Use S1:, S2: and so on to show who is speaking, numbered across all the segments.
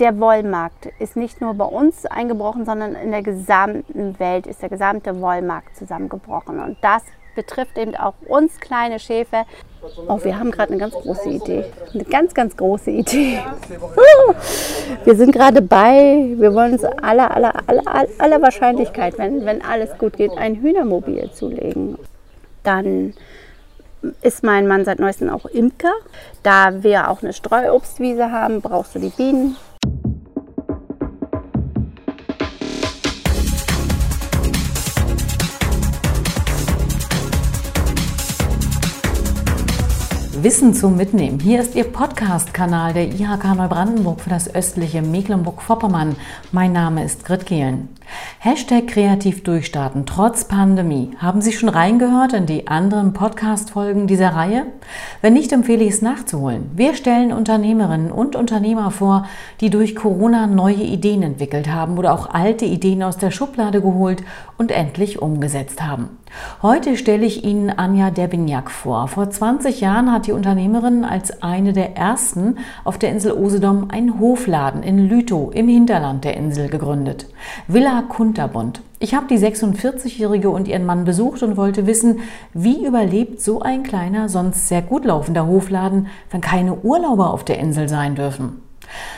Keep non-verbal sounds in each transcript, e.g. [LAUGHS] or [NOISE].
S1: der Wollmarkt ist nicht nur bei uns eingebrochen, sondern in der gesamten Welt ist der gesamte Wollmarkt zusammengebrochen. Und das betrifft eben auch uns kleine Schäfer. Oh, wir haben gerade eine ganz große Idee. Eine ganz, ganz große Idee. Wir sind gerade bei, wir wollen uns aller, aller, aller, aller Wahrscheinlichkeit, wenn, wenn alles gut geht, ein Hühnermobil zulegen. Dann ist mein Mann seit neuestem auch Imker. Da wir auch eine Streuobstwiese haben, brauchst du die Bienen.
S2: Wissen zum Mitnehmen. Hier ist Ihr Podcast-Kanal der IHK Neubrandenburg für das östliche Mecklenburg-Vorpommern. Mein Name ist Grit Gehlen. Hashtag kreativ durchstarten trotz Pandemie. Haben Sie schon reingehört in die anderen Podcast-Folgen dieser Reihe? Wenn nicht, empfehle ich es nachzuholen. Wir stellen Unternehmerinnen und Unternehmer vor, die durch Corona neue Ideen entwickelt haben oder auch alte Ideen aus der Schublade geholt und endlich umgesetzt haben. Heute stelle ich Ihnen Anja Derbignac vor. Vor 20 Jahren hat die Unternehmerin als eine der ersten auf der Insel Usedom einen Hofladen in Lütow im Hinterland der Insel gegründet. Villa Kunterbund. Ich habe die 46-Jährige und ihren Mann besucht und wollte wissen, wie überlebt so ein kleiner, sonst sehr gut laufender Hofladen, wenn keine Urlauber auf der Insel sein dürfen.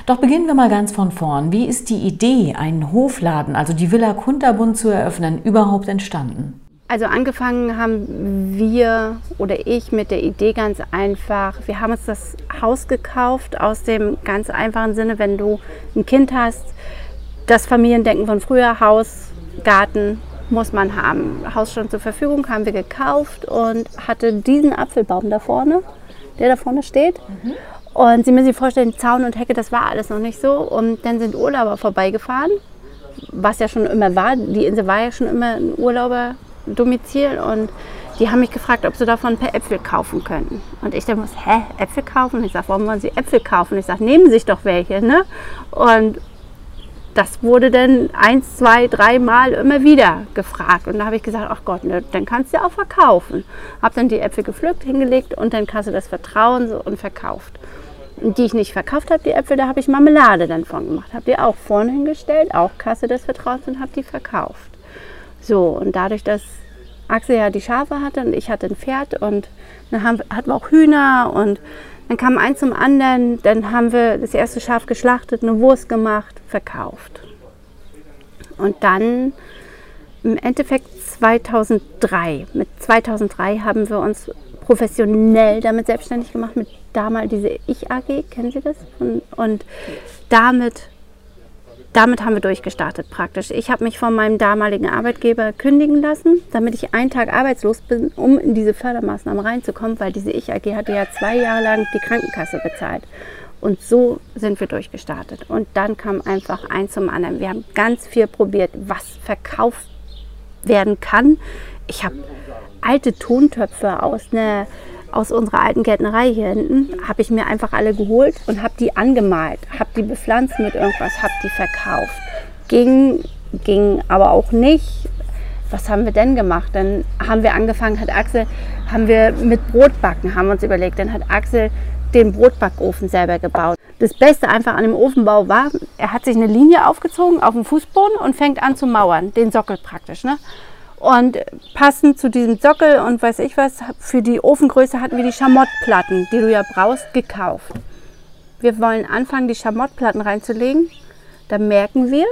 S2: Doch beginnen wir mal ganz von vorn. Wie ist die Idee, einen Hofladen, also die Villa Kunterbund zu eröffnen, überhaupt entstanden?
S1: Also angefangen haben wir oder ich mit der Idee ganz einfach. Wir haben uns das Haus gekauft aus dem ganz einfachen Sinne, wenn du ein Kind hast, das Familiendenken von früher, Haus, Garten muss man haben. Haus schon zur Verfügung, haben wir gekauft und hatte diesen Apfelbaum da vorne, der da vorne steht. Mhm. Und Sie müssen sich vorstellen, Zaun und Hecke, das war alles noch nicht so. Und dann sind Urlauber vorbeigefahren, was ja schon immer war. Die Insel war ja schon immer ein Urlauberdomizil. Und die haben mich gefragt, ob sie davon ein paar Äpfel kaufen könnten. Und ich dann muss, hä, Äpfel kaufen? Und ich sage, warum wollen Sie Äpfel kaufen? Und ich sage, nehmen Sie sich doch welche. Ne? Und das wurde dann eins, zwei, dreimal immer wieder gefragt. Und da habe ich gesagt, ach Gott, ne, dann kannst du ja auch verkaufen. Habe dann die Äpfel gepflückt, hingelegt und dann Kasse des Vertrauens und verkauft. Die ich nicht verkauft habe, die Äpfel, da habe ich Marmelade dann von gemacht. Habe die auch vorne hingestellt, auch Kasse des Vertrauens und habe die verkauft. So, und dadurch, dass Axel ja die Schafe hatte und ich hatte ein Pferd und dann haben, hatten wir auch Hühner und dann kam eins zum anderen, dann haben wir das erste Schaf geschlachtet, eine Wurst gemacht, verkauft. Und dann im Endeffekt 2003, mit 2003 haben wir uns professionell damit selbstständig gemacht, mit damals diese Ich AG, kennen Sie das? Und, und damit damit haben wir durchgestartet praktisch. Ich habe mich von meinem damaligen Arbeitgeber kündigen lassen, damit ich einen Tag arbeitslos bin, um in diese Fördermaßnahmen reinzukommen, weil diese Ich AG hatte ja zwei Jahre lang die Krankenkasse bezahlt. Und so sind wir durchgestartet. Und dann kam einfach eins zum anderen. Wir haben ganz viel probiert, was verkauft werden kann. Ich habe alte Tontöpfe aus einer aus unserer alten Gärtnerei hier hinten, habe ich mir einfach alle geholt und habe die angemalt, habe die bepflanzt mit irgendwas, habe die verkauft. Ging, ging aber auch nicht. Was haben wir denn gemacht? Dann haben wir angefangen, hat Axel, haben wir mit Brotbacken, haben uns überlegt, dann hat Axel den Brotbackofen selber gebaut. Das Beste einfach an dem Ofenbau war, er hat sich eine Linie aufgezogen auf dem Fußboden und fängt an zu mauern, den Sockel praktisch. Ne? Und passend zu diesem Sockel und weiß ich was, für die Ofengröße hatten wir die Schamottplatten, die du ja brauchst, gekauft. Wir wollen anfangen, die Schamottplatten reinzulegen. Da merken wir,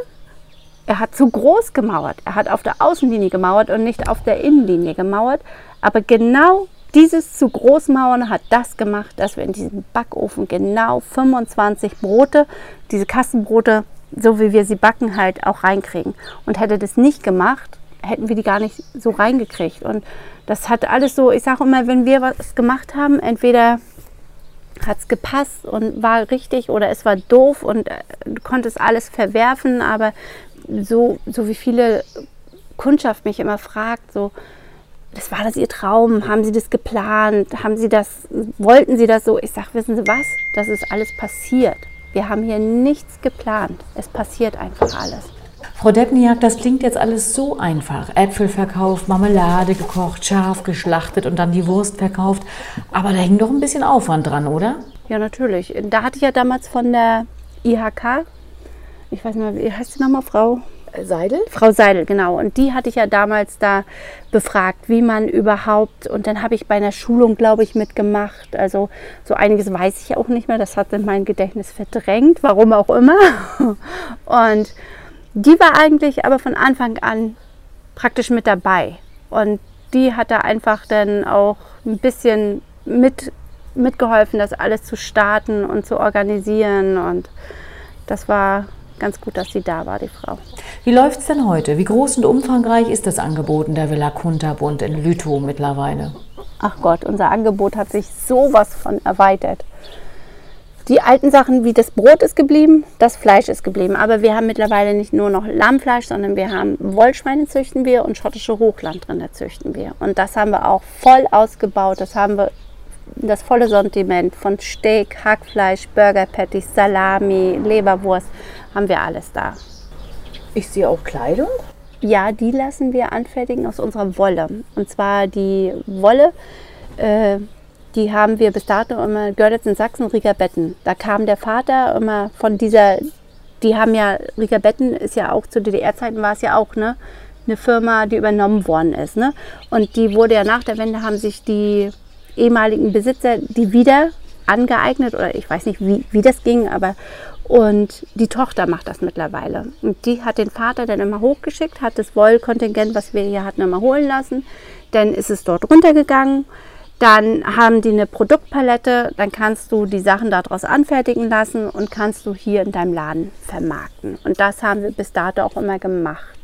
S1: er hat zu groß gemauert. Er hat auf der Außenlinie gemauert und nicht auf der Innenlinie gemauert. Aber genau dieses zu groß Mauern hat das gemacht, dass wir in diesem Backofen genau 25 Brote, diese Kassenbrote, so wie wir sie backen, halt auch reinkriegen. Und hätte das nicht gemacht, hätten wir die gar nicht so reingekriegt. Und das hat alles so, ich sage immer, wenn wir was gemacht haben, entweder hat es gepasst und war richtig oder es war doof und äh, du konntest alles verwerfen, aber so, so wie viele Kundschaft mich immer fragt, so, das war das Ihr Traum? Haben Sie das geplant? Haben Sie das, wollten Sie das so? Ich sage, wissen Sie was? Das ist alles passiert. Wir haben hier nichts geplant. Es passiert einfach alles.
S2: Frau Debniak, das klingt jetzt alles so einfach. Äpfel verkauft, Marmelade gekocht, Schaf geschlachtet und dann die Wurst verkauft. Aber da hing doch ein bisschen Aufwand dran, oder?
S1: Ja, natürlich. Da hatte ich ja damals von der IHK. Ich weiß nicht mehr, wie heißt sie nochmal, Frau?
S2: Seidel?
S1: Frau Seidel, genau. Und die hatte ich ja damals da befragt, wie man überhaupt, und dann habe ich bei einer Schulung, glaube ich, mitgemacht. Also so einiges weiß ich auch nicht mehr, das hat in mein Gedächtnis verdrängt, warum auch immer. [LAUGHS] Und die war eigentlich aber von Anfang an praktisch mit dabei. Und die hat da einfach dann auch ein bisschen mit, mitgeholfen, das alles zu starten und zu organisieren. Und das war ganz gut, dass sie da war, die Frau.
S2: Wie läuft es denn heute? Wie groß und umfangreich ist das Angebot in der Villa Kunterbund in Lütow mittlerweile?
S1: Ach Gott, unser Angebot hat sich sowas von erweitert. Die alten Sachen wie das Brot ist geblieben, das Fleisch ist geblieben. Aber wir haben mittlerweile nicht nur noch Lammfleisch, sondern wir haben Wollschweine züchten wir und schottische Hochlandrinder züchten wir. Und das haben wir auch voll ausgebaut. Das haben wir das volle Sortiment von Steak, Hackfleisch, Burger Patties, Salami, Leberwurst, haben wir alles da.
S2: Ich sehe auch Kleidung.
S1: Ja, die lassen wir anfertigen aus unserer Wolle. Und zwar die Wolle, äh, die haben wir bis dato immer, Görlitz in Sachsen, Rieger Betten. Da kam der Vater immer von dieser, die haben ja, Rieger Betten ist ja auch zu DDR-Zeiten war es ja auch, ne? Eine Firma, die übernommen worden ist. Ne? Und die wurde ja nach der Wende, haben sich die ehemaligen Besitzer die wieder angeeignet oder ich weiß nicht, wie, wie das ging, aber und die Tochter macht das mittlerweile. Und die hat den Vater dann immer hochgeschickt, hat das Wollkontingent, was wir hier hatten, immer holen lassen. Dann ist es dort runtergegangen. Dann haben die eine Produktpalette, dann kannst du die Sachen daraus anfertigen lassen und kannst du hier in deinem Laden vermarkten. Und das haben wir bis dato auch immer gemacht.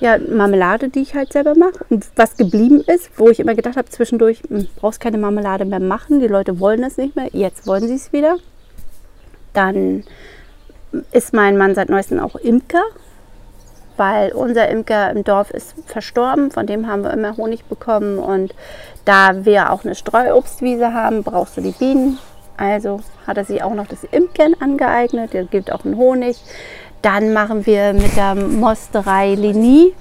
S1: Ja, Marmelade, die ich halt selber mache. Und was geblieben ist, wo ich immer gedacht habe, zwischendurch, hm, brauchst keine Marmelade mehr machen, die Leute wollen es nicht mehr, jetzt wollen sie es wieder. Dann ist mein Mann seit neuestem auch Imker, weil unser Imker im Dorf ist verstorben. Von dem haben wir immer Honig bekommen. Und da wir auch eine Streuobstwiese haben, brauchst du die Bienen. Also hat er sich auch noch das Imkern angeeignet. Der gibt auch einen Honig. Dann machen wir mit der Mosterei Linie,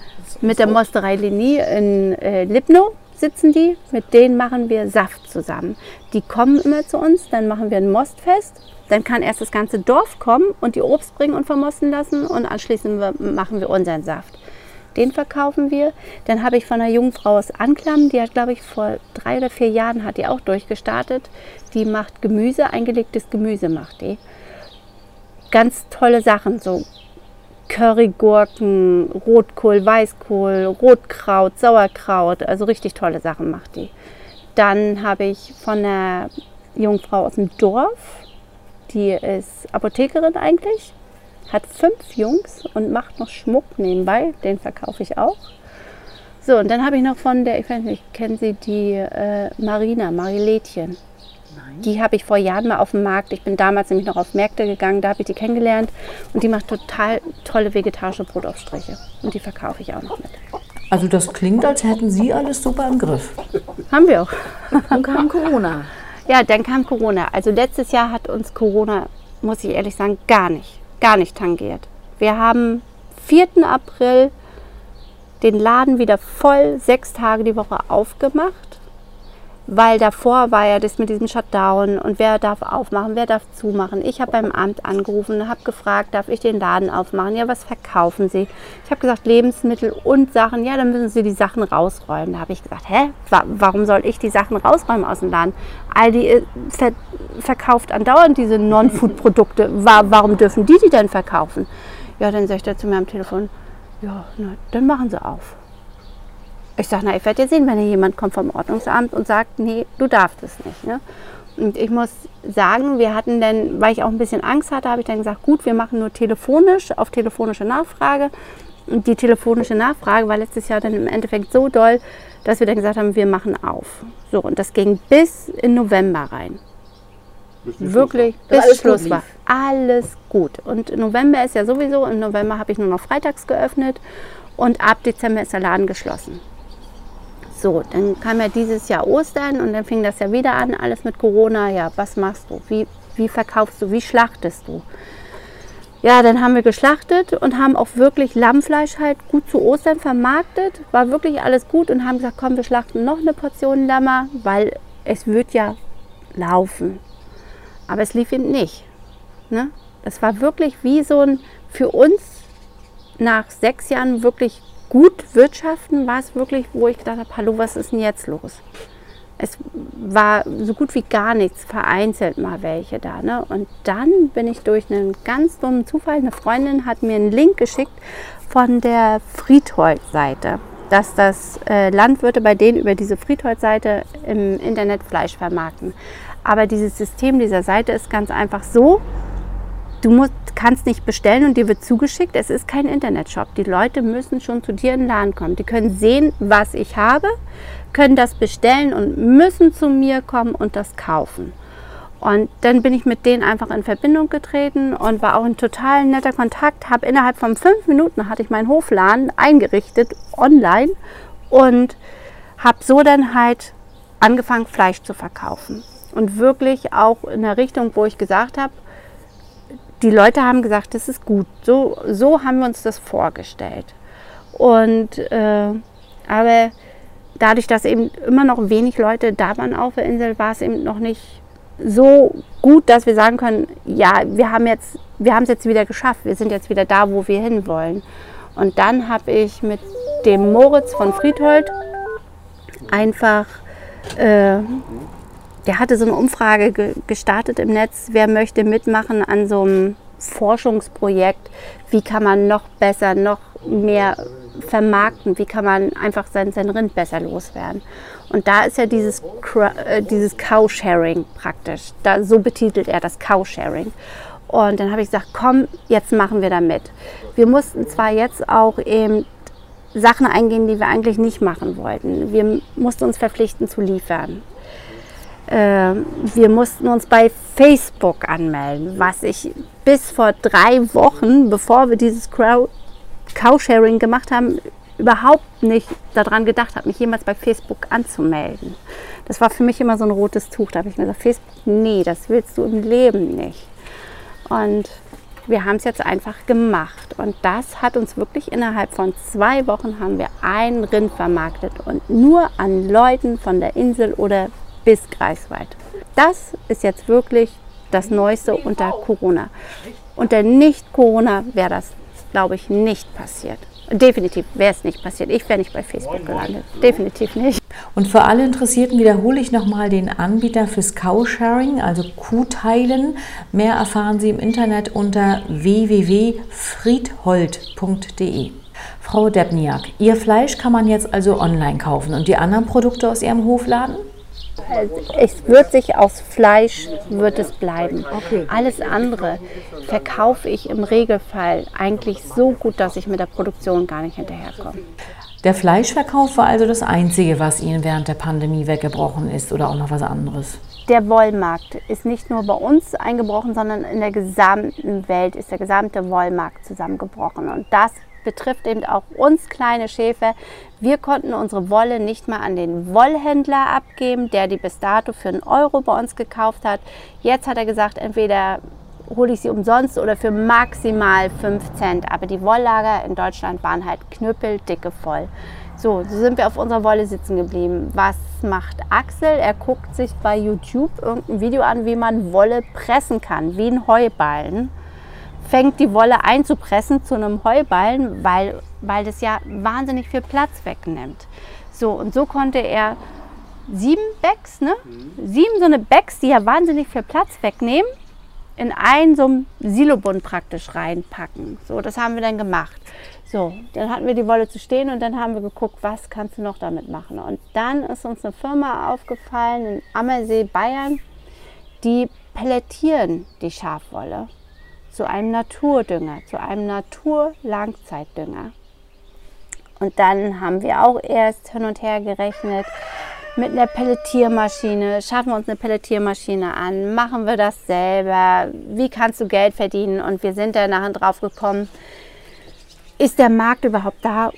S1: mit der Mosterei Linie in äh, Lipno sitzen die. Mit denen machen wir Saft zusammen. Die kommen immer zu uns, dann machen wir ein Mostfest dann kann erst das ganze Dorf kommen und die Obst bringen und vermosten lassen und anschließend machen wir unseren Saft. Den verkaufen wir. Dann habe ich von einer jungen Frau aus Anklam, die hat, glaube ich, vor drei oder vier Jahren hat die auch durchgestartet. Die macht Gemüse, eingelegtes Gemüse macht die. Ganz tolle Sachen, so Currygurken, Rotkohl, Weißkohl, Rotkraut, Sauerkraut, also richtig tolle Sachen macht die. Dann habe ich von einer Jungfrau aus dem Dorf, die ist Apothekerin eigentlich, hat fünf Jungs und macht noch Schmuck nebenbei. Den verkaufe ich auch. So, und dann habe ich noch von der, ich weiß nicht, kennen Sie die äh, Marina, Marilädchen? Nein. Die habe ich vor Jahren mal auf dem Markt. Ich bin damals nämlich noch auf Märkte gegangen, da habe ich die kennengelernt. Und die macht total tolle vegetarische Brotaufstriche. Und die verkaufe ich auch noch mit.
S2: Also das klingt, als hätten Sie alles super im Griff.
S1: Haben wir auch.
S2: Und kam Corona. [LAUGHS]
S1: Ja, dann kam Corona. Also letztes Jahr hat uns Corona, muss ich ehrlich sagen, gar nicht, gar nicht tangiert. Wir haben 4. April den Laden wieder voll sechs Tage die Woche aufgemacht weil davor war ja das mit diesem Shutdown und wer darf aufmachen, wer darf zumachen. Ich habe beim Amt angerufen habe gefragt, darf ich den Laden aufmachen? Ja, was verkaufen Sie? Ich habe gesagt, Lebensmittel und Sachen. Ja, dann müssen Sie die Sachen rausräumen. Da habe ich gesagt, hä, warum soll ich die Sachen rausräumen aus dem Laden? Aldi äh, ver verkauft andauernd diese Non-Food-Produkte. Warum dürfen die die denn verkaufen? Ja, dann sagt er zu mir am Telefon, ja, na, dann machen Sie auf. Ich sage, na, ich werde ja sehen, wenn hier jemand kommt vom Ordnungsamt und sagt, nee, du darfst es nicht. Ne? Und ich muss sagen, wir hatten dann, weil ich auch ein bisschen Angst hatte, habe ich dann gesagt, gut, wir machen nur telefonisch, auf telefonische Nachfrage. Und die telefonische Nachfrage war letztes Jahr dann im Endeffekt so doll, dass wir dann gesagt haben, wir machen auf. So, und das ging bis in November rein. Bis Wirklich, bis alles Schluss war. Alles gut. Und November ist ja sowieso, im November habe ich nur noch freitags geöffnet und ab Dezember ist der Laden geschlossen. So, dann kam ja dieses Jahr Ostern und dann fing das ja wieder an, alles mit Corona. Ja, was machst du? Wie, wie verkaufst du? Wie schlachtest du? Ja, dann haben wir geschlachtet und haben auch wirklich Lammfleisch halt gut zu Ostern vermarktet. War wirklich alles gut und haben gesagt, komm, wir schlachten noch eine Portion Lämmer, weil es wird ja laufen. Aber es lief eben nicht. Ne? Es war wirklich wie so ein, für uns nach sechs Jahren wirklich gut wirtschaften, war es wirklich, wo ich gedacht habe, hallo, was ist denn jetzt los? Es war so gut wie gar nichts, vereinzelt mal welche da. Ne? Und dann bin ich durch einen ganz dummen Zufall, eine Freundin hat mir einen Link geschickt von der Friedhold-Seite, dass das äh, Landwirte bei denen über diese Friedhold-Seite im Internet Fleisch vermarkten. Aber dieses System dieser Seite ist ganz einfach so, du musst, kannst nicht bestellen und dir wird zugeschickt. Es ist kein Internetshop. Die Leute müssen schon zu dir in den Laden kommen. Die können sehen, was ich habe, können das bestellen und müssen zu mir kommen und das kaufen. Und dann bin ich mit denen einfach in Verbindung getreten und war auch ein total netter Kontakt. Habe innerhalb von fünf Minuten hatte ich meinen Hofladen eingerichtet online und habe so dann halt angefangen Fleisch zu verkaufen und wirklich auch in der Richtung, wo ich gesagt habe, die Leute haben gesagt, das ist gut. So, so haben wir uns das vorgestellt. Und äh, aber dadurch, dass eben immer noch wenig Leute da waren auf der Insel, war es eben noch nicht so gut, dass wir sagen können, ja, wir haben jetzt, wir haben es jetzt wieder geschafft, wir sind jetzt wieder da, wo wir hinwollen. Und dann habe ich mit dem Moritz von Friedhold einfach, äh, der hatte so eine Umfrage ge gestartet im Netz, wer möchte mitmachen an so einem Forschungsprojekt, wie kann man noch besser, noch mehr vermarkten, wie kann man einfach sein, sein Rind besser loswerden. Und da ist ja dieses, äh, dieses Cow-Sharing praktisch. Da, so betitelt er das Cow-Sharing. Und dann habe ich gesagt, komm, jetzt machen wir da mit. Wir mussten zwar jetzt auch eben Sachen eingehen, die wir eigentlich nicht machen wollten. Wir mussten uns verpflichten zu liefern. Äh, wir mussten uns bei Facebook anmelden, was ich bis vor drei Wochen, bevor wir dieses Cowsharing gemacht haben, überhaupt nicht daran gedacht habe, mich jemals bei Facebook anzumelden. Das war für mich immer so ein rotes Tuch. Da habe ich mir gesagt, Facebook, nee, das willst du im Leben nicht. Und wir haben es jetzt einfach gemacht. Und das hat uns wirklich innerhalb von zwei Wochen haben wir ein Rind vermarktet und nur an Leuten von der Insel oder bis Greifswald. Das ist jetzt wirklich das Neueste unter Corona. Unter Nicht-Corona wäre das, glaube ich, nicht passiert. Definitiv wäre es nicht passiert. Ich wäre nicht bei Facebook gelandet. Definitiv nicht.
S2: Und für alle Interessierten wiederhole ich nochmal den Anbieter fürs Cowsharing, also Kuhteilen. Mehr erfahren Sie im Internet unter www.friedhold.de. Frau Debniak, Ihr Fleisch kann man jetzt also online kaufen und die anderen Produkte aus Ihrem Hofladen?
S1: Es wird sich aus Fleisch wird es bleiben. Okay. Alles andere verkaufe ich im Regelfall eigentlich so gut, dass ich mit der Produktion gar nicht hinterherkomme.
S2: Der Fleischverkauf war also das Einzige, was Ihnen während der Pandemie weggebrochen ist oder auch noch was anderes?
S1: Der Wollmarkt ist nicht nur bei uns eingebrochen, sondern in der gesamten Welt ist der gesamte Wollmarkt zusammengebrochen. Und das betrifft eben auch uns kleine Schäfer. Wir konnten unsere Wolle nicht mal an den Wollhändler abgeben, der die bis dato für einen Euro bei uns gekauft hat. Jetzt hat er gesagt, entweder hole ich sie umsonst oder für maximal 5 Cent. Aber die Wolllager in Deutschland waren halt knüppeldicke voll. So, so sind wir auf unserer Wolle sitzen geblieben. Was macht Axel? Er guckt sich bei YouTube irgendein Video an, wie man Wolle pressen kann, wie ein Heuballen fängt die Wolle einzupressen zu einem Heuballen, weil, weil das ja wahnsinnig viel Platz wegnimmt. So, und so konnte er sieben Bags, ne? Mhm. sieben so eine Bags, die ja wahnsinnig viel Platz wegnehmen, in einen so einen Silobund praktisch reinpacken. So, das haben wir dann gemacht. So, dann hatten wir die Wolle zu stehen und dann haben wir geguckt, was kannst du noch damit machen. Und dann ist uns eine Firma aufgefallen in Ammersee, Bayern, die pellettieren die Schafwolle zu einem Naturdünger, zu einem Naturlangzeitdünger. Und dann haben wir auch erst hin und her gerechnet mit einer Pelletiermaschine. Schaffen wir uns eine Pelletiermaschine an? Machen wir das selber? Wie kannst du Geld verdienen? Und wir sind dann nachher drauf gekommen, ist der Markt überhaupt da,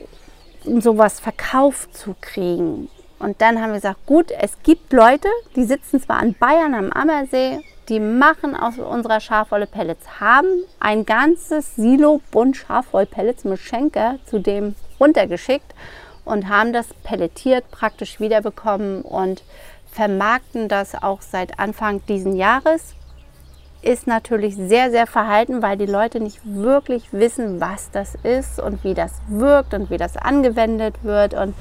S1: um sowas verkauft zu kriegen? Und dann haben wir gesagt, gut, es gibt Leute, die sitzen zwar in Bayern am Ammersee die machen aus unserer Schafwolle Pellets, haben ein ganzes Silo bunt Schafwollpellets mit Schenker zu dem runtergeschickt und haben das pelletiert praktisch wiederbekommen und vermarkten das auch seit Anfang diesen Jahres. Ist natürlich sehr, sehr verhalten, weil die Leute nicht wirklich wissen, was das ist und wie das wirkt und wie das angewendet wird. Und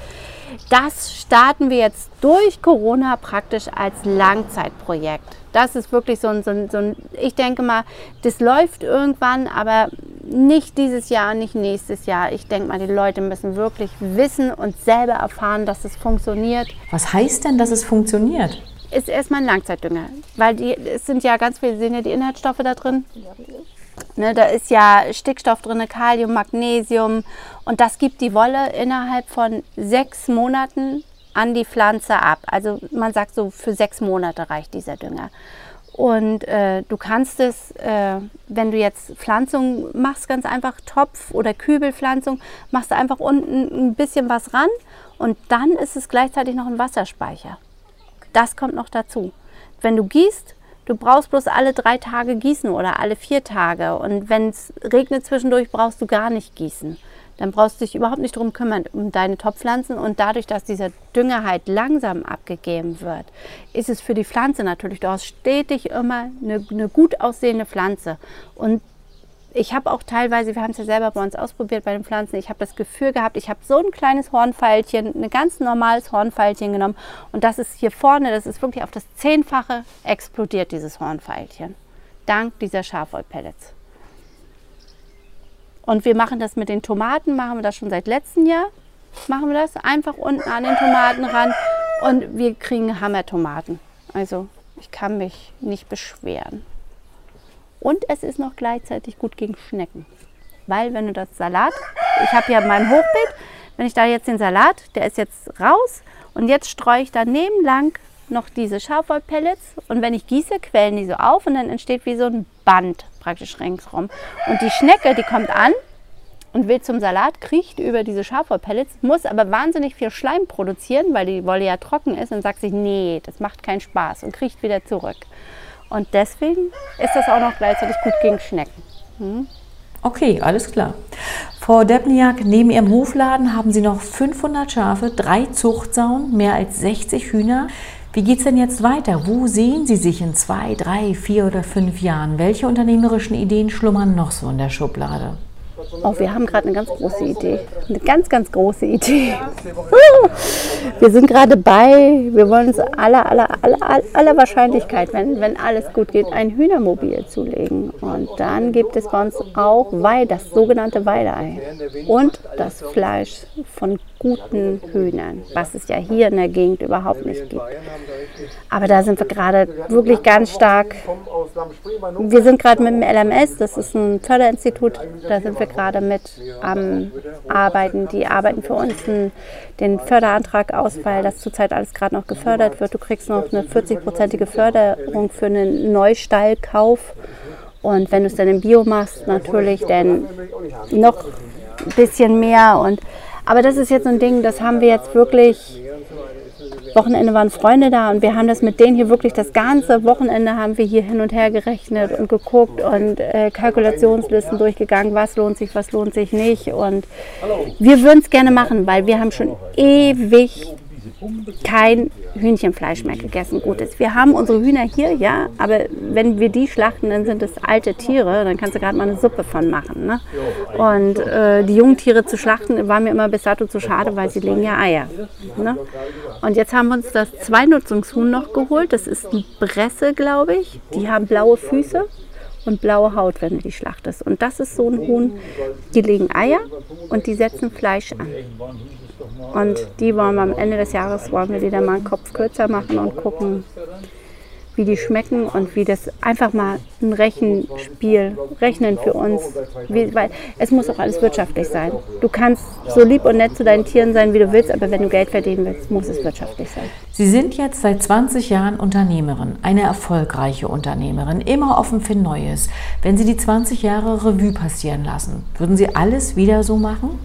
S1: das starten wir jetzt durch Corona praktisch als Langzeitprojekt. Das ist wirklich so ein, so ein, so ein ich denke mal, das läuft irgendwann, aber nicht dieses Jahr, nicht nächstes Jahr. Ich denke mal, die Leute müssen wirklich wissen und selber erfahren, dass es funktioniert.
S2: Was heißt denn, dass es funktioniert?
S1: Ist erstmal ein Langzeitdünger, weil die, es sind ja ganz viele, sehen ja die Inhaltsstoffe da drin. Ne, da ist ja Stickstoff drin, Kalium, Magnesium und das gibt die Wolle innerhalb von sechs Monaten an die Pflanze ab. Also man sagt so, für sechs Monate reicht dieser Dünger. Und äh, du kannst es, äh, wenn du jetzt Pflanzung machst, ganz einfach Topf- oder Kübelpflanzung, machst du einfach unten ein bisschen was ran und dann ist es gleichzeitig noch ein Wasserspeicher. Das kommt noch dazu. Wenn du gießt, du brauchst bloß alle drei Tage gießen oder alle vier Tage. Und wenn es regnet zwischendurch, brauchst du gar nicht gießen dann brauchst du dich überhaupt nicht darum kümmern, um deine Topfpflanzen. Und dadurch, dass dieser Dünger halt langsam abgegeben wird, ist es für die Pflanze natürlich, du hast stetig immer eine, eine gut aussehende Pflanze. Und ich habe auch teilweise, wir haben es ja selber bei uns ausprobiert bei den Pflanzen, ich habe das Gefühl gehabt, ich habe so ein kleines Hornfeilchen, ein ganz normales Hornfeilchen genommen und das ist hier vorne, das ist wirklich auf das Zehnfache explodiert, dieses Hornfeilchen. Dank dieser Schafwollpellets. Und wir machen das mit den Tomaten, machen wir das schon seit letztem Jahr. Machen wir das einfach unten an den Tomaten ran und wir kriegen Hammertomaten. Also ich kann mich nicht beschweren. Und es ist noch gleichzeitig gut gegen Schnecken. Weil wenn du das Salat, ich habe ja mein Hochbeet, wenn ich da jetzt den Salat, der ist jetzt raus und jetzt streue ich daneben lang noch diese Schafwollpellets und wenn ich gieße, quellen die so auf und dann entsteht wie so ein Band praktisch ringsrum. Und die Schnecke, die kommt an und will zum Salat, kriecht über diese Schafwollpellets, muss aber wahnsinnig viel Schleim produzieren, weil die Wolle ja trocken ist und sagt sich, nee, das macht keinen Spaß und kriecht wieder zurück. Und deswegen ist das auch noch gleichzeitig gut gegen Schnecken. Hm?
S2: Okay, alles klar. Frau Debniak, neben Ihrem Hofladen haben Sie noch 500 Schafe, drei Zuchtsauen, mehr als 60 Hühner. Wie geht es denn jetzt weiter? Wo sehen Sie sich in zwei, drei, vier oder fünf Jahren? Welche unternehmerischen Ideen schlummern noch so in der Schublade?
S1: Oh, wir haben gerade eine ganz große Idee. Eine ganz, ganz große Idee. [LAUGHS] Wir sind gerade bei, wir wollen uns aller, aller, aller, aller Wahrscheinlichkeit, wenn, wenn alles gut geht, ein Hühnermobil zulegen. Und dann gibt es bei uns auch Weih, das sogenannte Weideei. Und das Fleisch von guten Hühnern, was es ja hier in der Gegend überhaupt nicht gibt. Aber da sind wir gerade wirklich ganz stark. Wir sind gerade mit dem LMS, das ist ein Förderinstitut, da sind wir gerade mit am Arbeiten. Die arbeiten für uns den Förderantrag aus, weil das zurzeit alles gerade noch gefördert wird. Du kriegst noch eine 40-prozentige Förderung für einen Neustallkauf. Und wenn du es dann im Bio machst, natürlich dann noch ein bisschen mehr. Und aber das ist jetzt so ein Ding, das haben wir jetzt wirklich. Wochenende waren Freunde da und wir haben das mit denen hier wirklich das ganze Wochenende haben wir hier hin und her gerechnet und geguckt und äh, Kalkulationslisten durchgegangen, was lohnt sich, was lohnt sich nicht. Und wir würden es gerne machen, weil wir haben schon ewig kein Hühnchenfleisch mehr gegessen. Gutes. Wir haben unsere Hühner hier, ja, aber wenn wir die schlachten, dann sind es alte Tiere, dann kannst du gerade mal eine Suppe von machen. Ne? Und äh, die jungen Tiere zu schlachten, war mir immer bis dato zu schade, weil sie legen ja Eier. Ne? Und jetzt haben wir uns das Zweinutzungshuhn noch geholt. Das ist ein Bresse, glaube ich. Die haben blaue Füße und blaue Haut, wenn du die schlachtest. Und das ist so ein Huhn, die legen Eier und die setzen Fleisch an. Und die wollen wir am Ende des Jahres, wollen wir dann mal einen Kopf kürzer machen und gucken, wie die schmecken und wie das einfach mal ein Rechenspiel, Rechnen für uns. Wie, weil es muss auch alles wirtschaftlich sein. Du kannst so lieb und nett zu deinen Tieren sein, wie du willst, aber wenn du Geld verdienen willst, muss es wirtschaftlich sein.
S2: Sie sind jetzt seit 20 Jahren Unternehmerin, eine erfolgreiche Unternehmerin, immer offen für Neues. Wenn Sie die 20 Jahre Revue passieren lassen, würden Sie alles wieder so machen?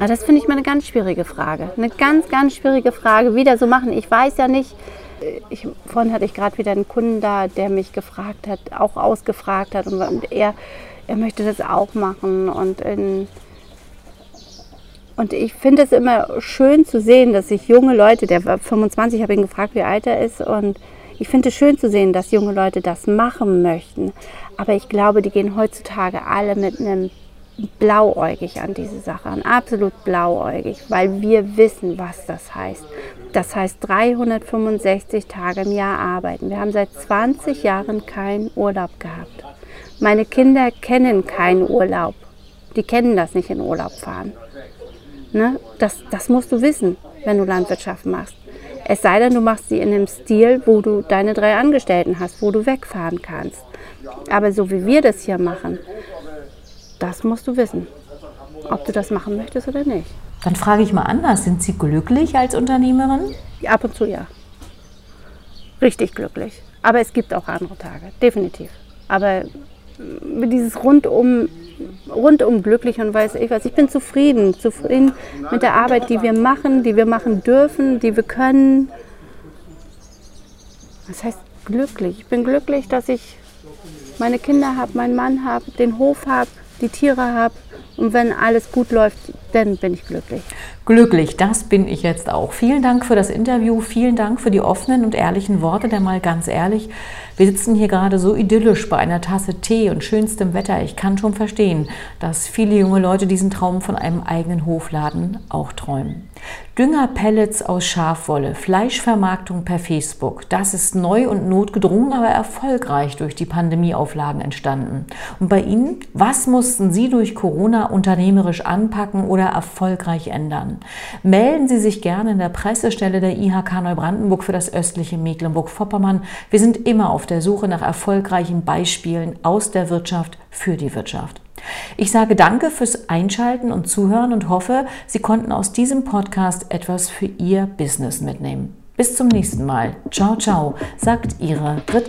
S1: Ah, das finde ich mal eine ganz schwierige Frage. Eine ganz, ganz schwierige Frage, wieder so machen. Ich weiß ja nicht, ich, vorhin hatte ich gerade wieder einen Kunden da, der mich gefragt hat, auch ausgefragt hat und, und er, er möchte das auch machen. Und, in, und ich finde es immer schön zu sehen, dass sich junge Leute, der war 25, habe ihn gefragt, wie alt er ist, und Ich finde es schön zu sehen, dass junge Leute das machen möchten. Aber ich glaube, die gehen heutzutage alle mit einem blauäugig an diese Sache, an absolut blauäugig, weil wir wissen, was das heißt. Das heißt 365 Tage im Jahr arbeiten. Wir haben seit 20 Jahren keinen Urlaub gehabt. Meine Kinder kennen keinen Urlaub. Die kennen das nicht in Urlaub fahren. Ne? Das, das musst du wissen, wenn du Landwirtschaft machst. Es sei denn, du machst sie in einem Stil, wo du deine drei Angestellten hast, wo du wegfahren kannst. Aber so wie wir das hier machen, das musst du wissen, ob du das machen möchtest oder nicht.
S2: Dann frage ich mal anders, sind Sie glücklich als Unternehmerin?
S1: Ab und zu ja. Richtig glücklich. Aber es gibt auch andere Tage, definitiv. Aber dieses rundum, rundum glücklich und weiß ich was. Ich bin zufrieden, zufrieden mit der Arbeit, die wir machen, die wir machen dürfen, die wir können. Das heißt glücklich. Ich bin glücklich, dass ich meine Kinder habe, meinen Mann habe, den Hof habe, die Tiere habe. Und wenn alles gut läuft, dann bin ich glücklich.
S2: Glücklich, das bin ich jetzt auch. Vielen Dank für das Interview, vielen Dank für die offenen und ehrlichen Worte, denn mal ganz ehrlich, wir sitzen hier gerade so idyllisch bei einer Tasse Tee und schönstem Wetter. Ich kann schon verstehen, dass viele junge Leute diesen Traum von einem eigenen Hofladen auch träumen. Düngerpellets aus Schafwolle, Fleischvermarktung per Facebook. Das ist neu und notgedrungen, aber erfolgreich durch die Pandemieauflagen entstanden. Und bei Ihnen, was mussten Sie durch Corona unternehmerisch anpacken oder erfolgreich ändern? Melden Sie sich gerne in der Pressestelle der IHK Neubrandenburg für das östliche Mecklenburg-Vorpommern. Wir sind immer auf der Suche nach erfolgreichen Beispielen aus der Wirtschaft für die Wirtschaft. Ich sage danke fürs Einschalten und Zuhören und hoffe, Sie konnten aus diesem Podcast etwas für Ihr Business mitnehmen. Bis zum nächsten Mal. Ciao, ciao, sagt Ihre Grit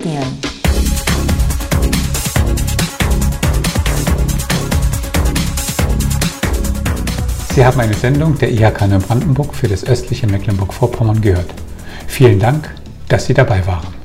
S3: Sie haben eine Sendung der IHK Neubrandenburg für das östliche Mecklenburg-Vorpommern gehört. Vielen Dank, dass Sie dabei waren.